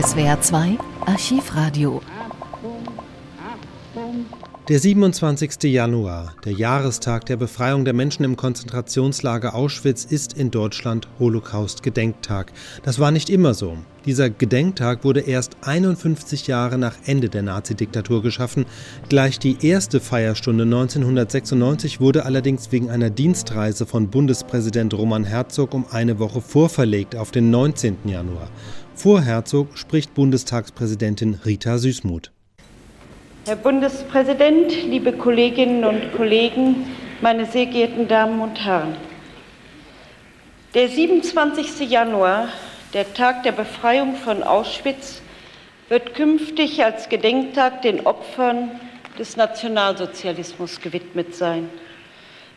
SWR 2 Archivradio. Der 27. Januar, der Jahrestag der Befreiung der Menschen im Konzentrationslager Auschwitz, ist in Deutschland Holocaust-Gedenktag. Das war nicht immer so. Dieser Gedenktag wurde erst 51 Jahre nach Ende der Nazidiktatur geschaffen. Gleich die erste Feierstunde 1996 wurde allerdings wegen einer Dienstreise von Bundespräsident Roman Herzog um eine Woche vorverlegt auf den 19. Januar. Vor Herzog spricht Bundestagspräsidentin Rita Süßmuth. Herr Bundespräsident, liebe Kolleginnen und Kollegen, meine sehr geehrten Damen und Herren! Der 27. Januar, der Tag der Befreiung von Auschwitz, wird künftig als Gedenktag den Opfern des Nationalsozialismus gewidmet sein.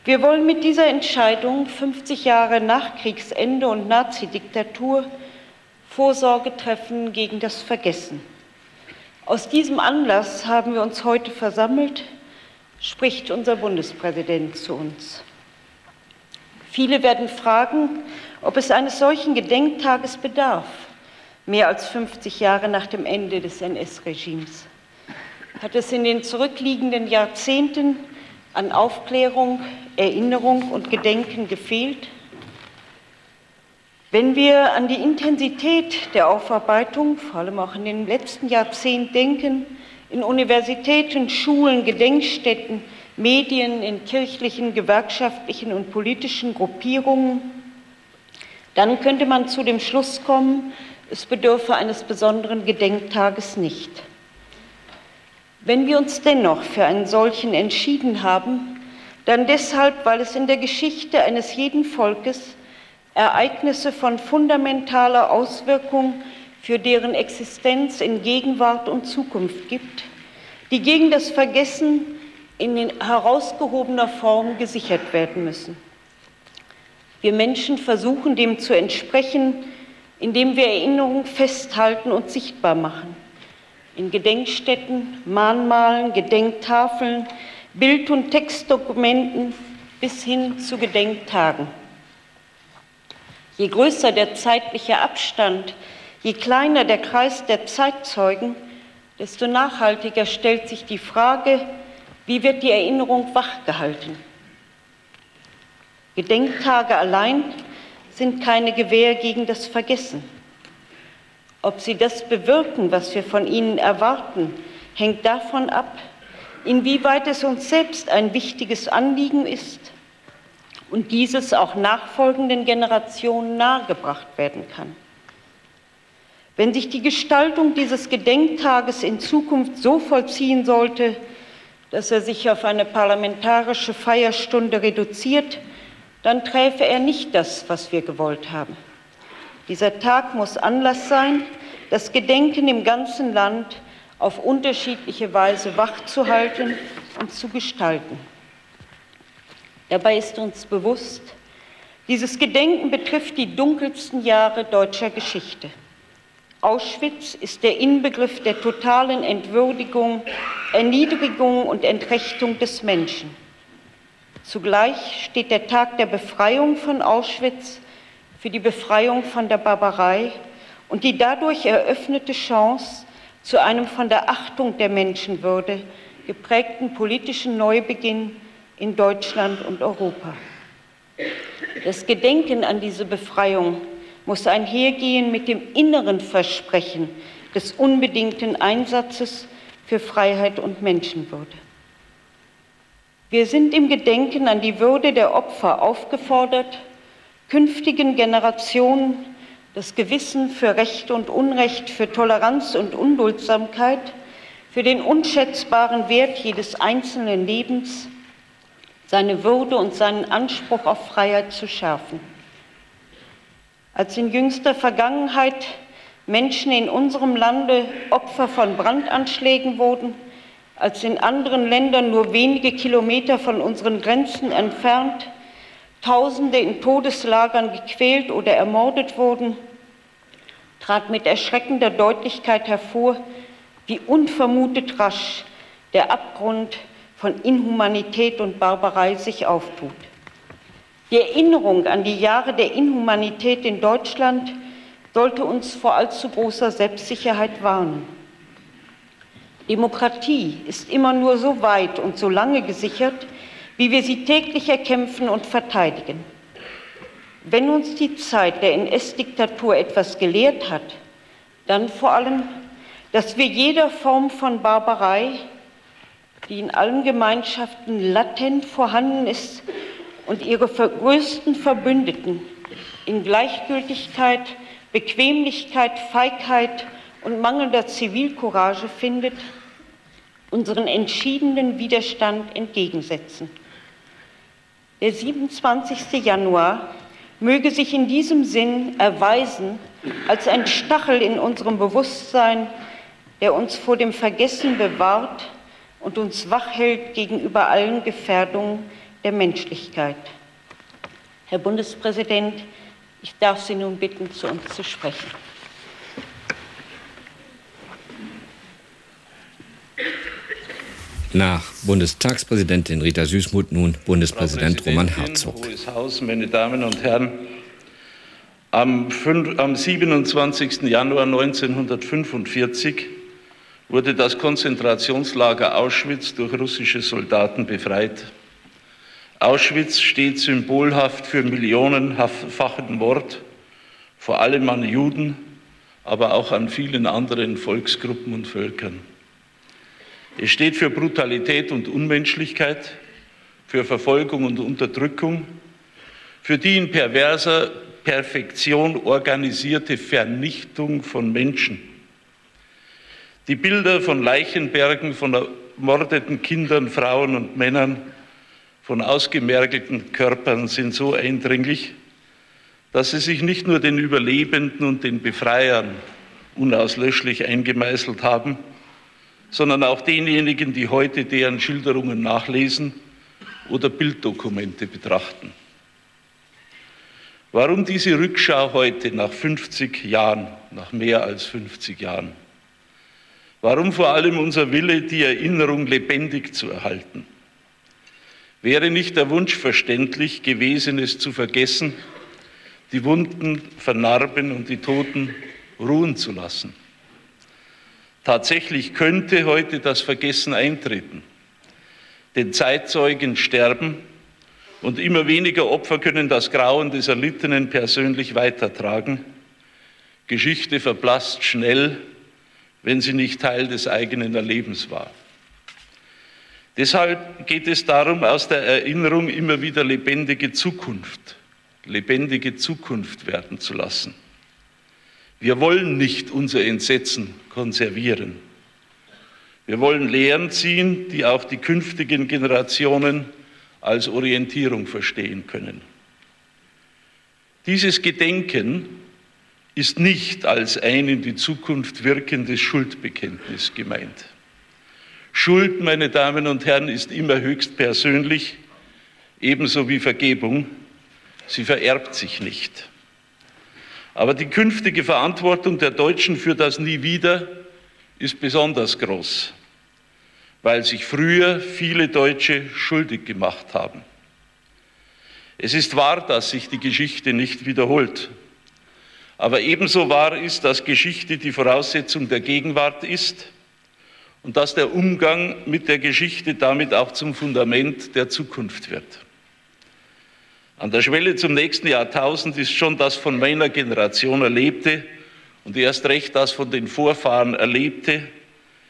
Wir wollen mit dieser Entscheidung 50 Jahre nach Kriegsende und Nazidiktatur Vorsorge treffen gegen das Vergessen. Aus diesem Anlass haben wir uns heute versammelt, spricht unser Bundespräsident zu uns. Viele werden fragen, ob es eines solchen Gedenktages bedarf, mehr als 50 Jahre nach dem Ende des NS-Regimes. Hat es in den zurückliegenden Jahrzehnten an Aufklärung, Erinnerung und Gedenken gefehlt? Wenn wir an die Intensität der Aufarbeitung, vor allem auch in den letzten Jahrzehnten denken, in Universitäten, Schulen, Gedenkstätten, Medien, in kirchlichen, gewerkschaftlichen und politischen Gruppierungen, dann könnte man zu dem Schluss kommen, es bedürfe eines besonderen Gedenktages nicht. Wenn wir uns dennoch für einen solchen entschieden haben, dann deshalb, weil es in der Geschichte eines jeden Volkes Ereignisse von fundamentaler Auswirkung für deren Existenz in Gegenwart und Zukunft gibt, die gegen das Vergessen in herausgehobener Form gesichert werden müssen. Wir Menschen versuchen dem zu entsprechen, indem wir Erinnerung festhalten und sichtbar machen. In Gedenkstätten, Mahnmalen, Gedenktafeln, Bild- und Textdokumenten bis hin zu Gedenktagen. Je größer der zeitliche Abstand, je kleiner der Kreis der Zeitzeugen, desto nachhaltiger stellt sich die Frage, wie wird die Erinnerung wachgehalten? Gedenktage allein sind keine Gewähr gegen das Vergessen. Ob sie das bewirken, was wir von ihnen erwarten, hängt davon ab, inwieweit es uns selbst ein wichtiges Anliegen ist, und dieses auch nachfolgenden Generationen nahegebracht werden kann. Wenn sich die Gestaltung dieses Gedenktages in Zukunft so vollziehen sollte, dass er sich auf eine parlamentarische Feierstunde reduziert, dann träfe er nicht das, was wir gewollt haben. Dieser Tag muss Anlass sein, das Gedenken im ganzen Land auf unterschiedliche Weise wachzuhalten und zu gestalten. Dabei ist uns bewusst, dieses Gedenken betrifft die dunkelsten Jahre deutscher Geschichte. Auschwitz ist der Inbegriff der totalen Entwürdigung, Erniedrigung und Entrechtung des Menschen. Zugleich steht der Tag der Befreiung von Auschwitz für die Befreiung von der Barbarei und die dadurch eröffnete Chance zu einem von der Achtung der Menschenwürde geprägten politischen Neubeginn in Deutschland und Europa. Das Gedenken an diese Befreiung muss einhergehen mit dem inneren Versprechen des unbedingten Einsatzes für Freiheit und Menschenwürde. Wir sind im Gedenken an die Würde der Opfer aufgefordert, künftigen Generationen das Gewissen für Recht und Unrecht, für Toleranz und Unduldsamkeit, für den unschätzbaren Wert jedes einzelnen Lebens seine Würde und seinen Anspruch auf Freiheit zu schärfen. Als in jüngster Vergangenheit Menschen in unserem Lande Opfer von Brandanschlägen wurden, als in anderen Ländern nur wenige Kilometer von unseren Grenzen entfernt Tausende in Todeslagern gequält oder ermordet wurden, trat mit erschreckender Deutlichkeit hervor, wie unvermutet rasch der Abgrund von Inhumanität und Barbarei sich auftut. Die Erinnerung an die Jahre der Inhumanität in Deutschland sollte uns vor allzu großer Selbstsicherheit warnen. Demokratie ist immer nur so weit und so lange gesichert, wie wir sie täglich erkämpfen und verteidigen. Wenn uns die Zeit der NS-Diktatur etwas gelehrt hat, dann vor allem, dass wir jeder Form von Barbarei, die in allen Gemeinschaften latent vorhanden ist und ihre größten Verbündeten in Gleichgültigkeit, Bequemlichkeit, Feigheit und mangelnder Zivilcourage findet, unseren entschiedenen Widerstand entgegensetzen. Der 27. Januar möge sich in diesem Sinn erweisen als ein Stachel in unserem Bewusstsein, der uns vor dem Vergessen bewahrt und uns wach hält gegenüber allen Gefährdungen der Menschlichkeit. Herr Bundespräsident, ich darf Sie nun bitten, zu uns zu sprechen. Nach Bundestagspräsidentin Rita Süßmuth nun Bundespräsident Roman Herzog. Hohes Haus, meine Damen und Herren, am, 5, am 27. Januar 1945 wurde das Konzentrationslager Auschwitz durch russische Soldaten befreit. Auschwitz steht symbolhaft für millionenfachen Mord, vor allem an Juden, aber auch an vielen anderen Volksgruppen und Völkern. Es steht für Brutalität und Unmenschlichkeit, für Verfolgung und Unterdrückung, für die in perverser Perfektion organisierte Vernichtung von Menschen. Die Bilder von Leichenbergen, von ermordeten Kindern, Frauen und Männern, von ausgemergelten Körpern sind so eindringlich, dass sie sich nicht nur den Überlebenden und den Befreiern unauslöschlich eingemeißelt haben, sondern auch denjenigen, die heute deren Schilderungen nachlesen oder Bilddokumente betrachten. Warum diese Rückschau heute nach 50 Jahren, nach mehr als 50 Jahren? Warum vor allem unser Wille, die Erinnerung lebendig zu erhalten? Wäre nicht der Wunsch verständlich, Gewesenes zu vergessen, die Wunden vernarben und die Toten ruhen zu lassen? Tatsächlich könnte heute das Vergessen eintreten. Denn Zeitzeugen sterben und immer weniger Opfer können das Grauen des Erlittenen persönlich weitertragen. Geschichte verblasst schnell, wenn sie nicht Teil des eigenen Erlebens war. Deshalb geht es darum, aus der Erinnerung immer wieder lebendige Zukunft, lebendige Zukunft werden zu lassen. Wir wollen nicht unser Entsetzen konservieren. Wir wollen Lehren ziehen, die auch die künftigen Generationen als Orientierung verstehen können. Dieses Gedenken ist nicht als ein in die Zukunft wirkendes Schuldbekenntnis gemeint. Schuld, meine Damen und Herren, ist immer höchst persönlich, ebenso wie Vergebung. Sie vererbt sich nicht. Aber die künftige Verantwortung der Deutschen für das Nie wieder ist besonders groß, weil sich früher viele Deutsche schuldig gemacht haben. Es ist wahr, dass sich die Geschichte nicht wiederholt. Aber ebenso wahr ist, dass Geschichte die Voraussetzung der Gegenwart ist und dass der Umgang mit der Geschichte damit auch zum Fundament der Zukunft wird. An der Schwelle zum nächsten Jahrtausend ist schon das von meiner Generation Erlebte und erst recht das von den Vorfahren Erlebte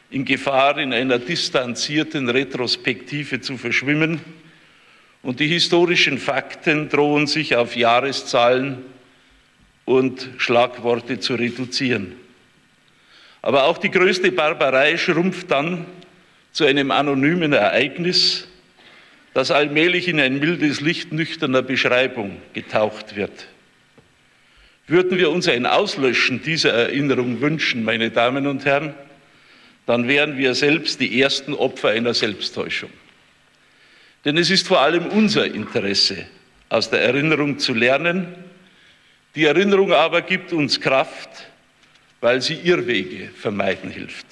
in Gefahr, in einer distanzierten Retrospektive zu verschwimmen. Und die historischen Fakten drohen sich auf Jahreszahlen und Schlagworte zu reduzieren. Aber auch die größte Barbarei schrumpft dann zu einem anonymen Ereignis, das allmählich in ein mildes Licht nüchterner Beschreibung getaucht wird. Würden wir uns ein Auslöschen dieser Erinnerung wünschen, meine Damen und Herren, dann wären wir selbst die ersten Opfer einer Selbsttäuschung. Denn es ist vor allem unser Interesse, aus der Erinnerung zu lernen. Die Erinnerung aber gibt uns Kraft, weil sie Irrwege vermeiden hilft.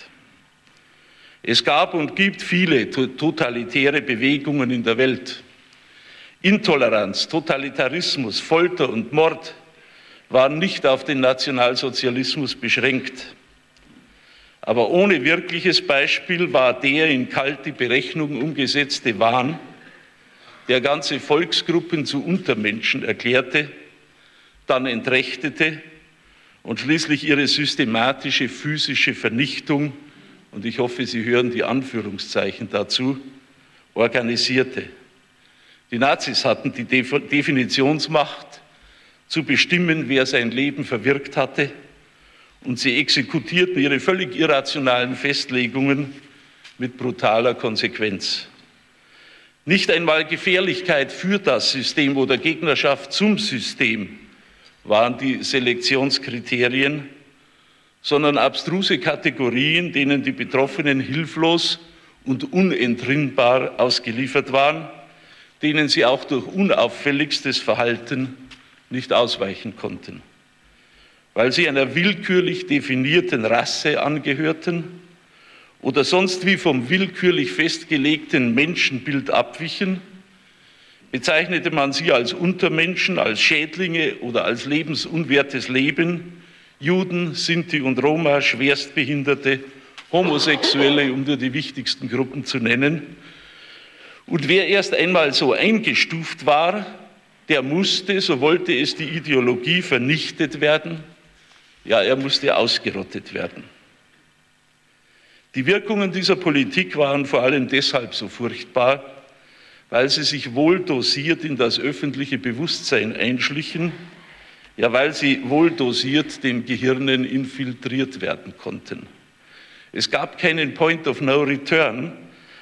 Es gab und gibt viele totalitäre Bewegungen in der Welt. Intoleranz, Totalitarismus, Folter und Mord waren nicht auf den Nationalsozialismus beschränkt. Aber ohne wirkliches Beispiel war der in kalte Berechnung umgesetzte Wahn, der ganze Volksgruppen zu Untermenschen erklärte, dann entrechtete und schließlich ihre systematische physische Vernichtung, und ich hoffe, Sie hören die Anführungszeichen dazu, organisierte. Die Nazis hatten die Definitionsmacht, zu bestimmen, wer sein Leben verwirkt hatte, und sie exekutierten ihre völlig irrationalen Festlegungen mit brutaler Konsequenz. Nicht einmal Gefährlichkeit für das System oder Gegnerschaft zum System waren die Selektionskriterien, sondern abstruse Kategorien, denen die Betroffenen hilflos und unentrinnbar ausgeliefert waren, denen sie auch durch unauffälligstes Verhalten nicht ausweichen konnten. Weil sie einer willkürlich definierten Rasse angehörten oder sonst wie vom willkürlich festgelegten Menschenbild abwichen, bezeichnete man sie als Untermenschen, als Schädlinge oder als lebensunwertes Leben, Juden, Sinti und Roma, Schwerstbehinderte, Homosexuelle, um nur die wichtigsten Gruppen zu nennen. Und wer erst einmal so eingestuft war, der musste, so wollte es die Ideologie, vernichtet werden. Ja, er musste ausgerottet werden. Die Wirkungen dieser Politik waren vor allem deshalb so furchtbar, weil sie sich wohl dosiert in das öffentliche Bewusstsein einschlichen, ja, weil sie wohl dosiert den Gehirnen infiltriert werden konnten. Es gab keinen Point of No Return,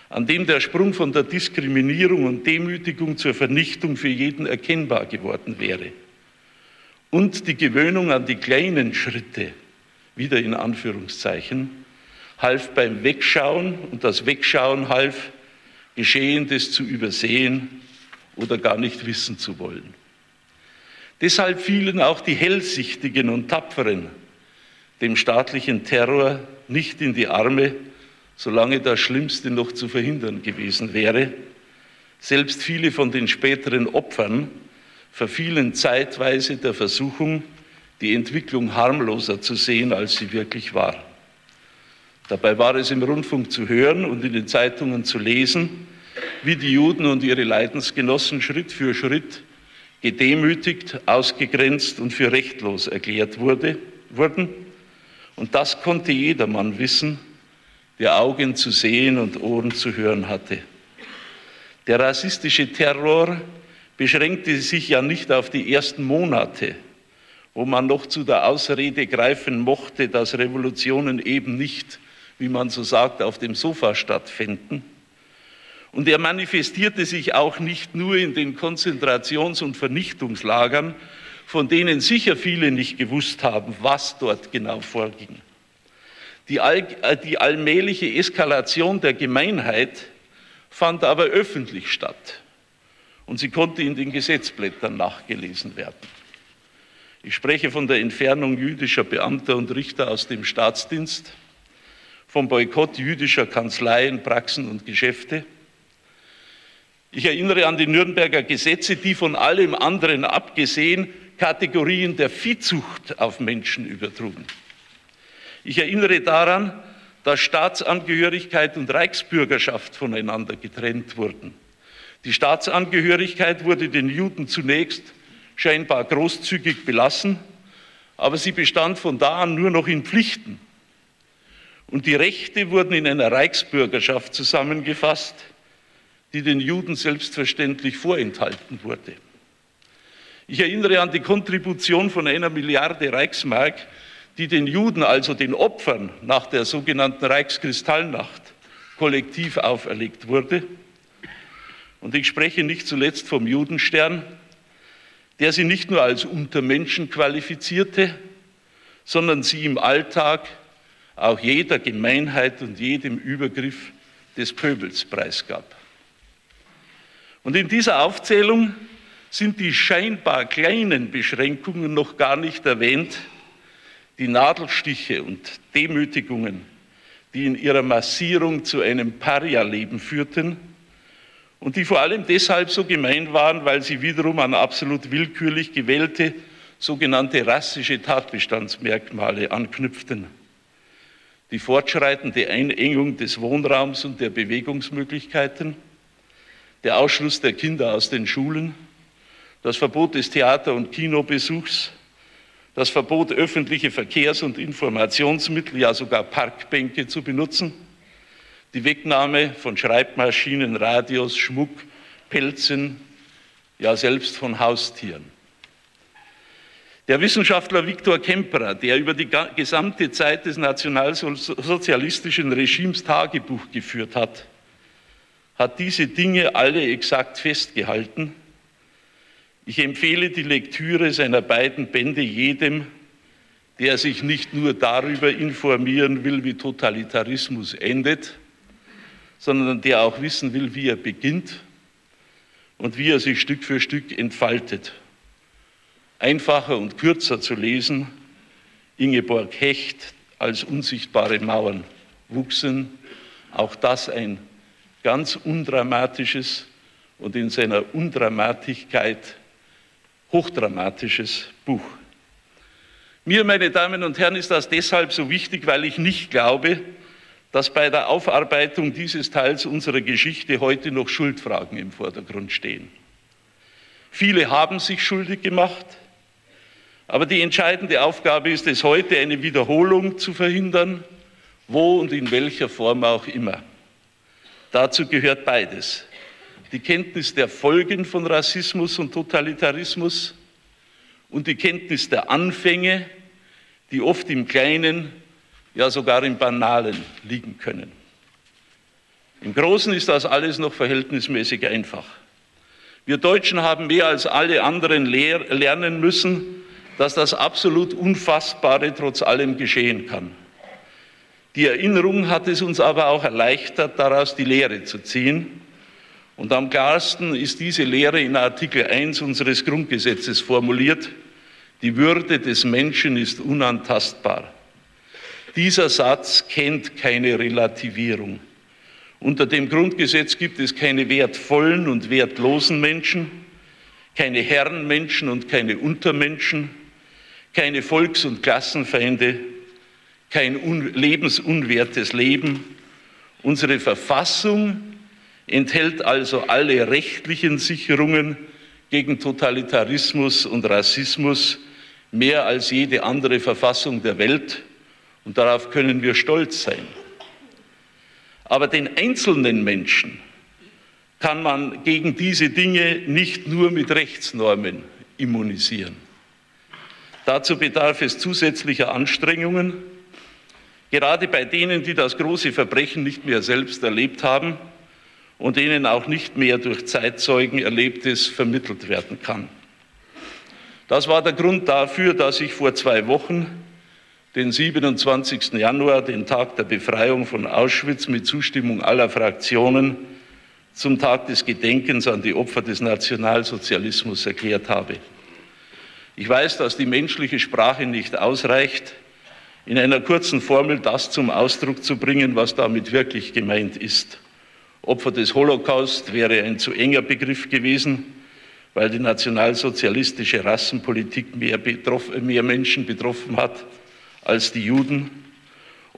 an dem der Sprung von der Diskriminierung und Demütigung zur Vernichtung für jeden erkennbar geworden wäre. Und die Gewöhnung an die kleinen Schritte, wieder in Anführungszeichen, half beim Wegschauen und das Wegschauen half, Geschehendes zu übersehen oder gar nicht wissen zu wollen. Deshalb fielen auch die Hellsichtigen und Tapferen dem staatlichen Terror nicht in die Arme, solange das Schlimmste noch zu verhindern gewesen wäre. Selbst viele von den späteren Opfern verfielen zeitweise der Versuchung, die Entwicklung harmloser zu sehen, als sie wirklich war. Dabei war es im Rundfunk zu hören und in den Zeitungen zu lesen, wie die Juden und ihre Leidensgenossen Schritt für Schritt gedemütigt, ausgegrenzt und für rechtlos erklärt wurde, wurden. Und das konnte jedermann wissen, der Augen zu sehen und Ohren zu hören hatte. Der rassistische Terror beschränkte sich ja nicht auf die ersten Monate, wo man noch zu der Ausrede greifen mochte, dass Revolutionen eben nicht, wie man so sagt, auf dem Sofa stattfinden. Und er manifestierte sich auch nicht nur in den Konzentrations- und Vernichtungslagern, von denen sicher viele nicht gewusst haben, was dort genau vorging. Die, all, äh, die allmähliche Eskalation der Gemeinheit fand aber öffentlich statt und sie konnte in den Gesetzblättern nachgelesen werden. Ich spreche von der Entfernung jüdischer Beamter und Richter aus dem Staatsdienst, vom Boykott jüdischer Kanzleien, Praxen und Geschäfte. Ich erinnere an die Nürnberger Gesetze, die von allem anderen abgesehen Kategorien der Viehzucht auf Menschen übertrugen. Ich erinnere daran, dass Staatsangehörigkeit und Reichsbürgerschaft voneinander getrennt wurden. Die Staatsangehörigkeit wurde den Juden zunächst scheinbar großzügig belassen, aber sie bestand von da an nur noch in Pflichten. Und die Rechte wurden in einer Reichsbürgerschaft zusammengefasst, die den Juden selbstverständlich vorenthalten wurde. Ich erinnere an die Kontribution von einer Milliarde Reichsmark die den Juden, also den Opfern nach der sogenannten Reichskristallnacht kollektiv auferlegt wurde. Und ich spreche nicht zuletzt vom Judenstern, der sie nicht nur als Untermenschen qualifizierte, sondern sie im Alltag auch jeder Gemeinheit und jedem Übergriff des Pöbels preisgab. Und in dieser Aufzählung sind die scheinbar kleinen Beschränkungen noch gar nicht erwähnt, die Nadelstiche und Demütigungen, die in ihrer Massierung zu einem Paria-Leben führten und die vor allem deshalb so gemein waren, weil sie wiederum an absolut willkürlich gewählte sogenannte rassische Tatbestandsmerkmale anknüpften. Die fortschreitende Einengung des Wohnraums und der Bewegungsmöglichkeiten, der Ausschluss der Kinder aus den Schulen, das Verbot des Theater- und Kinobesuchs, das Verbot, öffentliche Verkehrs- und Informationsmittel, ja sogar Parkbänke zu benutzen, die Wegnahme von Schreibmaschinen, Radios, Schmuck, Pelzen, ja selbst von Haustieren. Der Wissenschaftler Viktor Kemperer, der über die gesamte Zeit des nationalsozialistischen Regimes Tagebuch geführt hat, hat diese Dinge alle exakt festgehalten. Ich empfehle die Lektüre seiner beiden Bände jedem, der sich nicht nur darüber informieren will, wie Totalitarismus endet, sondern der auch wissen will, wie er beginnt und wie er sich Stück für Stück entfaltet. Einfacher und kürzer zu lesen, Ingeborg Hecht als unsichtbare Mauern wuchsen, auch das ein ganz undramatisches und in seiner Undramatigkeit hochdramatisches Buch. Mir, meine Damen und Herren, ist das deshalb so wichtig, weil ich nicht glaube, dass bei der Aufarbeitung dieses Teils unserer Geschichte heute noch Schuldfragen im Vordergrund stehen. Viele haben sich schuldig gemacht, aber die entscheidende Aufgabe ist es heute, eine Wiederholung zu verhindern, wo und in welcher Form auch immer. Dazu gehört beides. Die Kenntnis der Folgen von Rassismus und Totalitarismus und die Kenntnis der Anfänge, die oft im Kleinen ja sogar im Banalen liegen können. Im Großen ist das alles noch verhältnismäßig einfach. Wir Deutschen haben mehr als alle anderen lernen müssen, dass das absolut Unfassbare trotz allem geschehen kann. Die Erinnerung hat es uns aber auch erleichtert, daraus die Lehre zu ziehen. Und am klarsten ist diese Lehre in Artikel 1 unseres Grundgesetzes formuliert. Die Würde des Menschen ist unantastbar. Dieser Satz kennt keine Relativierung. Unter dem Grundgesetz gibt es keine wertvollen und wertlosen Menschen, keine Herrenmenschen und keine Untermenschen, keine Volks- und Klassenfeinde, kein lebensunwertes Leben. Unsere Verfassung enthält also alle rechtlichen Sicherungen gegen Totalitarismus und Rassismus mehr als jede andere Verfassung der Welt. Und darauf können wir stolz sein. Aber den einzelnen Menschen kann man gegen diese Dinge nicht nur mit Rechtsnormen immunisieren. Dazu bedarf es zusätzlicher Anstrengungen, gerade bei denen, die das große Verbrechen nicht mehr selbst erlebt haben und denen auch nicht mehr durch Zeitzeugen Erlebtes vermittelt werden kann. Das war der Grund dafür, dass ich vor zwei Wochen den 27. Januar, den Tag der Befreiung von Auschwitz, mit Zustimmung aller Fraktionen zum Tag des Gedenkens an die Opfer des Nationalsozialismus erklärt habe. Ich weiß, dass die menschliche Sprache nicht ausreicht, in einer kurzen Formel das zum Ausdruck zu bringen, was damit wirklich gemeint ist. Opfer des Holocaust wäre ein zu enger Begriff gewesen, weil die nationalsozialistische Rassenpolitik mehr, mehr Menschen betroffen hat als die Juden,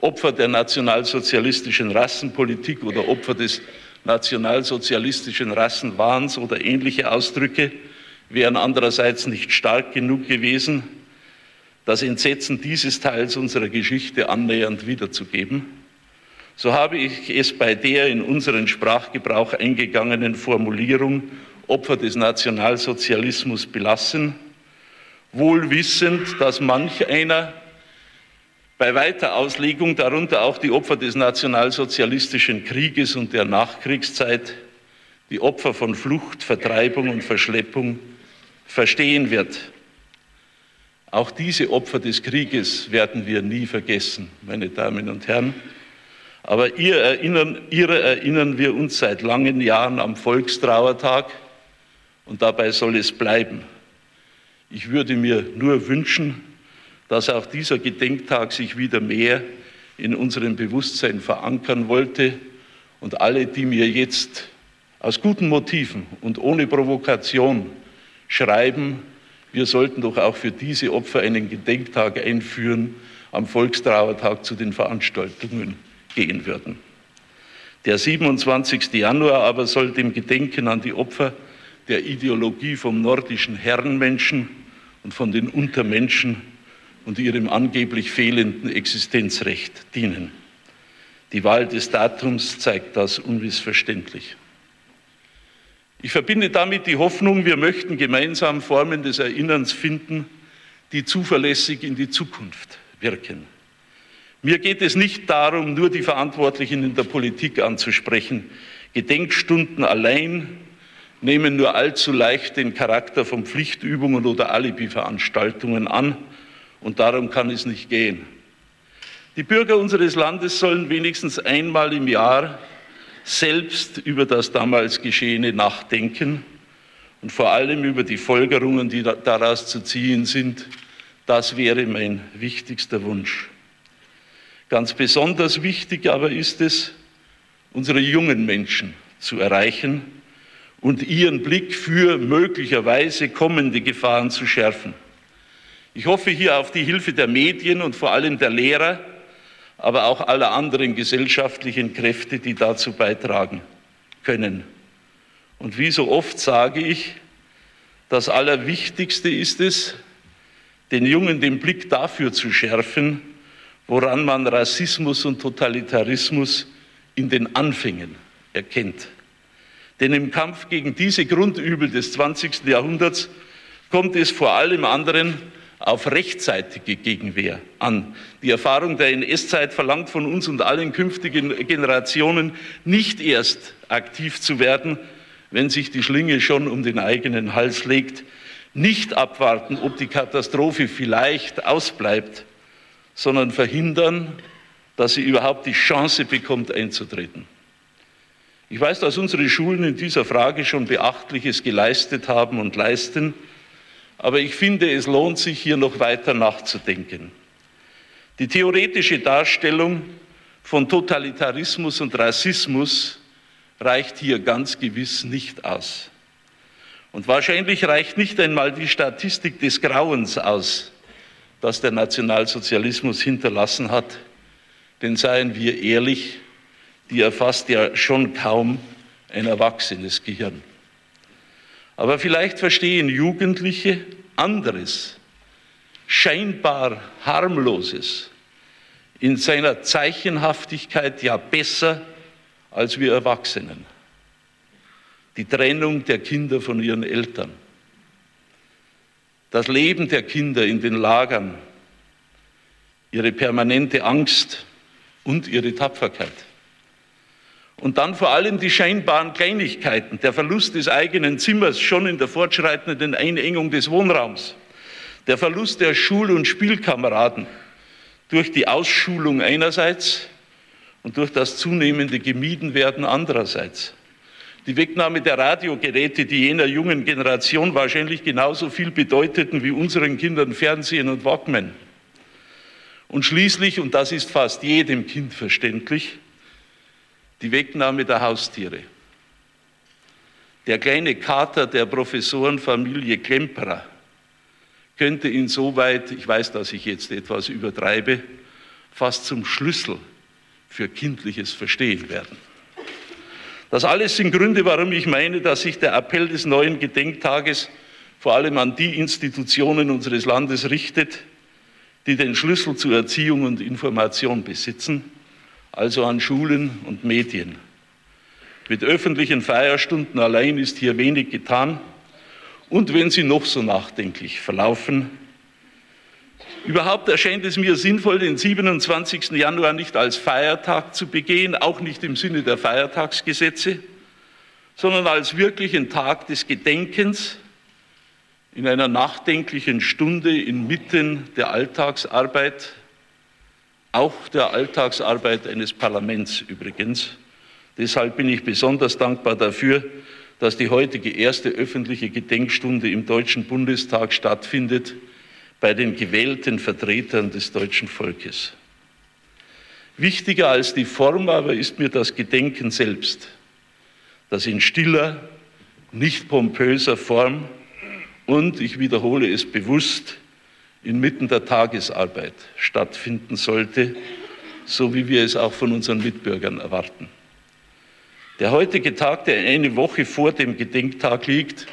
Opfer der nationalsozialistischen Rassenpolitik oder Opfer des nationalsozialistischen Rassenwahns oder ähnliche Ausdrücke wären andererseits nicht stark genug gewesen, das Entsetzen dieses Teils unserer Geschichte annähernd wiederzugeben. So habe ich es bei der in unseren Sprachgebrauch eingegangenen Formulierung Opfer des Nationalsozialismus belassen, wohl wissend, dass manch einer bei weiter Auslegung darunter auch die Opfer des nationalsozialistischen Krieges und der Nachkriegszeit, die Opfer von Flucht, Vertreibung und Verschleppung verstehen wird. Auch diese Opfer des Krieges werden wir nie vergessen, meine Damen und Herren. Aber ihr erinnern, ihre erinnern wir uns seit langen Jahren am Volkstrauertag und dabei soll es bleiben. Ich würde mir nur wünschen, dass auch dieser Gedenktag sich wieder mehr in unserem Bewusstsein verankern wollte und alle, die mir jetzt aus guten Motiven und ohne Provokation schreiben, wir sollten doch auch für diese Opfer einen Gedenktag einführen, am Volkstrauertag zu den Veranstaltungen gehen würden. Der 27. Januar aber soll dem Gedenken an die Opfer der Ideologie vom nordischen Herrenmenschen und von den Untermenschen und ihrem angeblich fehlenden Existenzrecht dienen. Die Wahl des Datums zeigt das unmissverständlich. Ich verbinde damit die Hoffnung, wir möchten gemeinsam Formen des Erinnerns finden, die zuverlässig in die Zukunft wirken. Mir geht es nicht darum, nur die Verantwortlichen in der Politik anzusprechen. Gedenkstunden allein nehmen nur allzu leicht den Charakter von Pflichtübungen oder Alibi-Veranstaltungen an, und darum kann es nicht gehen. Die Bürger unseres Landes sollen wenigstens einmal im Jahr selbst über das damals Geschehene nachdenken und vor allem über die Folgerungen, die daraus zu ziehen sind. Das wäre mein wichtigster Wunsch. Ganz besonders wichtig aber ist es, unsere jungen Menschen zu erreichen und ihren Blick für möglicherweise kommende Gefahren zu schärfen. Ich hoffe hier auf die Hilfe der Medien und vor allem der Lehrer, aber auch aller anderen gesellschaftlichen Kräfte, die dazu beitragen können. Und wie so oft sage ich, das Allerwichtigste ist es, den Jungen den Blick dafür zu schärfen, woran man Rassismus und Totalitarismus in den Anfängen erkennt. Denn im Kampf gegen diese Grundübel des 20. Jahrhunderts kommt es vor allem anderen auf rechtzeitige Gegenwehr an. Die Erfahrung der NS-Zeit verlangt von uns und allen künftigen Generationen nicht erst aktiv zu werden, wenn sich die Schlinge schon um den eigenen Hals legt, nicht abwarten, ob die Katastrophe vielleicht ausbleibt, sondern verhindern, dass sie überhaupt die Chance bekommt, einzutreten. Ich weiß, dass unsere Schulen in dieser Frage schon Beachtliches geleistet haben und leisten. Aber ich finde, es lohnt sich, hier noch weiter nachzudenken. Die theoretische Darstellung von Totalitarismus und Rassismus reicht hier ganz gewiss nicht aus. Und wahrscheinlich reicht nicht einmal die Statistik des Grauens aus, das der Nationalsozialismus hinterlassen hat. Denn seien wir ehrlich, die erfasst ja schon kaum ein erwachsenes Gehirn. Aber vielleicht verstehen Jugendliche anderes, scheinbar harmloses, in seiner Zeichenhaftigkeit ja besser als wir Erwachsenen. Die Trennung der Kinder von ihren Eltern, das Leben der Kinder in den Lagern, ihre permanente Angst und ihre Tapferkeit. Und dann vor allem die scheinbaren Kleinigkeiten, der Verlust des eigenen Zimmers schon in der fortschreitenden Einengung des Wohnraums, der Verlust der Schul- und Spielkameraden durch die Ausschulung einerseits und durch das zunehmende Gemiedenwerden andererseits. Die Wegnahme der Radiogeräte, die jener jungen Generation wahrscheinlich genauso viel bedeuteten wie unseren Kindern Fernsehen und Walkman. Und schließlich, und das ist fast jedem Kind verständlich, die Wegnahme der Haustiere. Der kleine Kater der Professorenfamilie Klemperer könnte insoweit, ich weiß, dass ich jetzt etwas übertreibe, fast zum Schlüssel für kindliches Verstehen werden. Das alles sind Gründe, warum ich meine, dass sich der Appell des neuen Gedenktages vor allem an die Institutionen unseres Landes richtet, die den Schlüssel zur Erziehung und Information besitzen also an Schulen und Medien. Mit öffentlichen Feierstunden allein ist hier wenig getan. Und wenn sie noch so nachdenklich verlaufen, Überhaupt erscheint es mir sinnvoll, den 27. Januar nicht als Feiertag zu begehen, auch nicht im Sinne der Feiertagsgesetze, sondern als wirklichen Tag des Gedenkens in einer nachdenklichen Stunde inmitten der Alltagsarbeit auch der Alltagsarbeit eines Parlaments übrigens. Deshalb bin ich besonders dankbar dafür, dass die heutige erste öffentliche Gedenkstunde im Deutschen Bundestag stattfindet bei den gewählten Vertretern des deutschen Volkes. Wichtiger als die Form aber ist mir das Gedenken selbst, das in stiller, nicht pompöser Form und, ich wiederhole es bewusst, inmitten der Tagesarbeit stattfinden sollte, so wie wir es auch von unseren Mitbürgern erwarten. Der heutige Tag, der eine Woche vor dem Gedenktag liegt,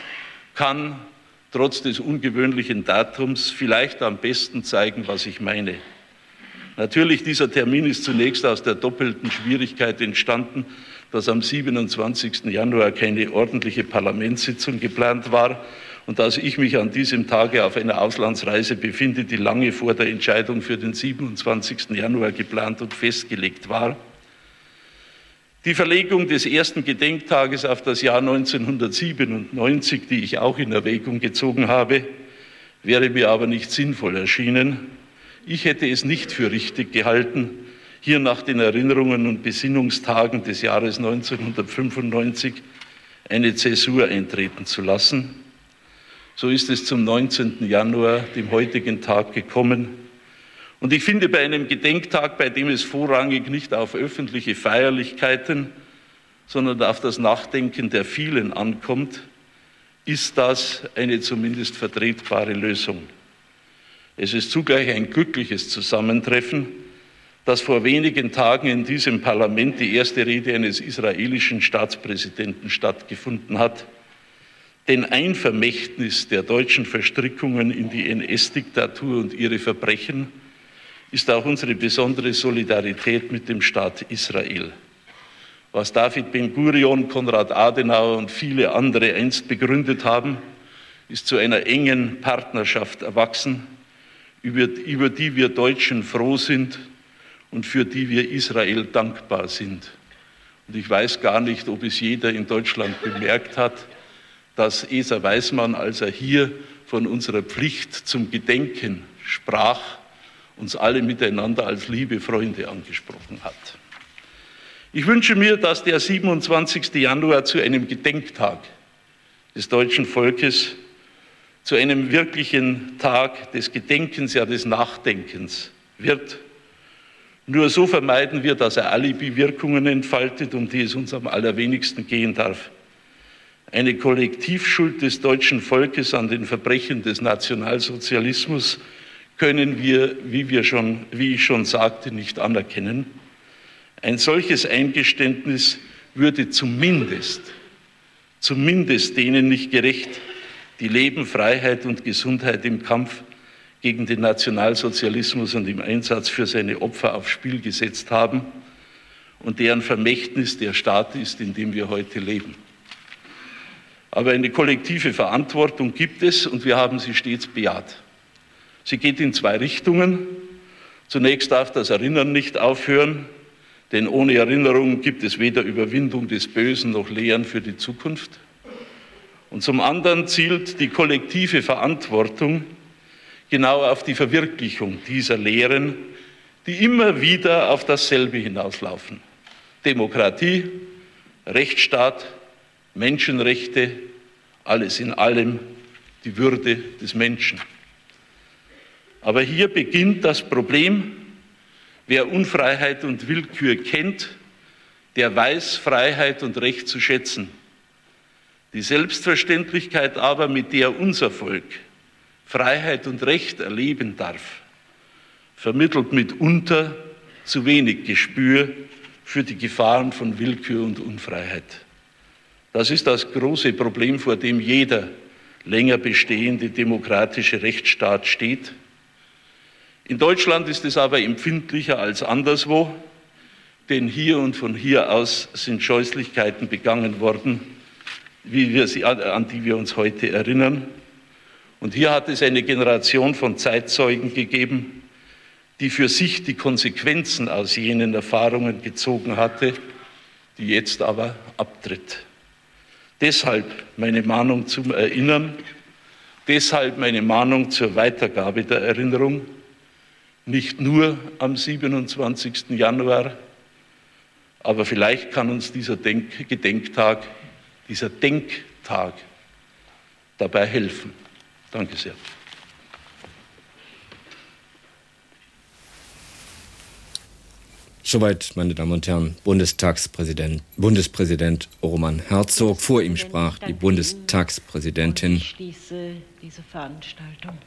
kann trotz des ungewöhnlichen Datums vielleicht am besten zeigen, was ich meine. Natürlich, dieser Termin ist zunächst aus der doppelten Schwierigkeit entstanden, dass am 27. Januar keine ordentliche Parlamentssitzung geplant war und dass ich mich an diesem Tage auf einer Auslandsreise befinde, die lange vor der Entscheidung für den 27. Januar geplant und festgelegt war. Die Verlegung des ersten Gedenktages auf das Jahr 1997, die ich auch in Erwägung gezogen habe, wäre mir aber nicht sinnvoll erschienen. Ich hätte es nicht für richtig gehalten, hier nach den Erinnerungen und Besinnungstagen des Jahres 1995 eine Zäsur eintreten zu lassen. So ist es zum 19. Januar, dem heutigen Tag, gekommen. Und ich finde, bei einem Gedenktag, bei dem es vorrangig nicht auf öffentliche Feierlichkeiten, sondern auf das Nachdenken der vielen ankommt, ist das eine zumindest vertretbare Lösung. Es ist zugleich ein glückliches Zusammentreffen, dass vor wenigen Tagen in diesem Parlament die erste Rede eines israelischen Staatspräsidenten stattgefunden hat denn ein Vermächtnis der deutschen Verstrickungen in die NS-Diktatur und ihre Verbrechen ist auch unsere besondere Solidarität mit dem Staat Israel. Was David Ben-Gurion, Konrad Adenauer und viele andere einst begründet haben, ist zu einer engen Partnerschaft erwachsen, über, über die wir Deutschen froh sind und für die wir Israel dankbar sind. Und ich weiß gar nicht, ob es jeder in Deutschland bemerkt hat, dass Eser Weismann, als er hier von unserer Pflicht zum Gedenken sprach, uns alle miteinander als liebe Freunde angesprochen hat. Ich wünsche mir, dass der 27. Januar zu einem Gedenktag des deutschen Volkes, zu einem wirklichen Tag des Gedenkens, ja des Nachdenkens wird. Nur so vermeiden wir, dass er Alibi-Wirkungen entfaltet, um die es uns am allerwenigsten gehen darf eine Kollektivschuld des deutschen Volkes an den Verbrechen des Nationalsozialismus können wir, wie, wir schon, wie ich schon sagte, nicht anerkennen. Ein solches Eingeständnis würde zumindest, zumindest denen nicht gerecht, die Leben, Freiheit und Gesundheit im Kampf gegen den Nationalsozialismus und im Einsatz für seine Opfer aufs Spiel gesetzt haben und deren Vermächtnis der Staat ist, in dem wir heute leben. Aber eine kollektive Verantwortung gibt es und wir haben sie stets bejaht. Sie geht in zwei Richtungen. Zunächst darf das Erinnern nicht aufhören, denn ohne Erinnerung gibt es weder Überwindung des Bösen noch Lehren für die Zukunft. Und zum anderen zielt die kollektive Verantwortung genau auf die Verwirklichung dieser Lehren, die immer wieder auf dasselbe hinauslaufen. Demokratie, Rechtsstaat, Menschenrechte, alles in allem die Würde des Menschen. Aber hier beginnt das Problem, wer Unfreiheit und Willkür kennt, der weiß Freiheit und Recht zu schätzen. Die Selbstverständlichkeit aber, mit der unser Volk Freiheit und Recht erleben darf, vermittelt mitunter zu wenig Gespür für die Gefahren von Willkür und Unfreiheit. Das ist das große Problem, vor dem jeder länger bestehende demokratische Rechtsstaat steht. In Deutschland ist es aber empfindlicher als anderswo, denn hier und von hier aus sind Scheußlichkeiten begangen worden, wie wir sie, an die wir uns heute erinnern. Und hier hat es eine Generation von Zeitzeugen gegeben, die für sich die Konsequenzen aus jenen Erfahrungen gezogen hatte, die jetzt aber abtritt. Deshalb meine Mahnung zum Erinnern, deshalb meine Mahnung zur Weitergabe der Erinnerung, nicht nur am 27. Januar, aber vielleicht kann uns dieser Denk Gedenktag, dieser Denktag dabei helfen. Danke sehr. Soweit, meine Damen und Herren, Bundestagspräsident, Bundespräsident Roman Herzog. Vor ihm sprach die Bundestagspräsidentin. Ich schließe diese Veranstaltung.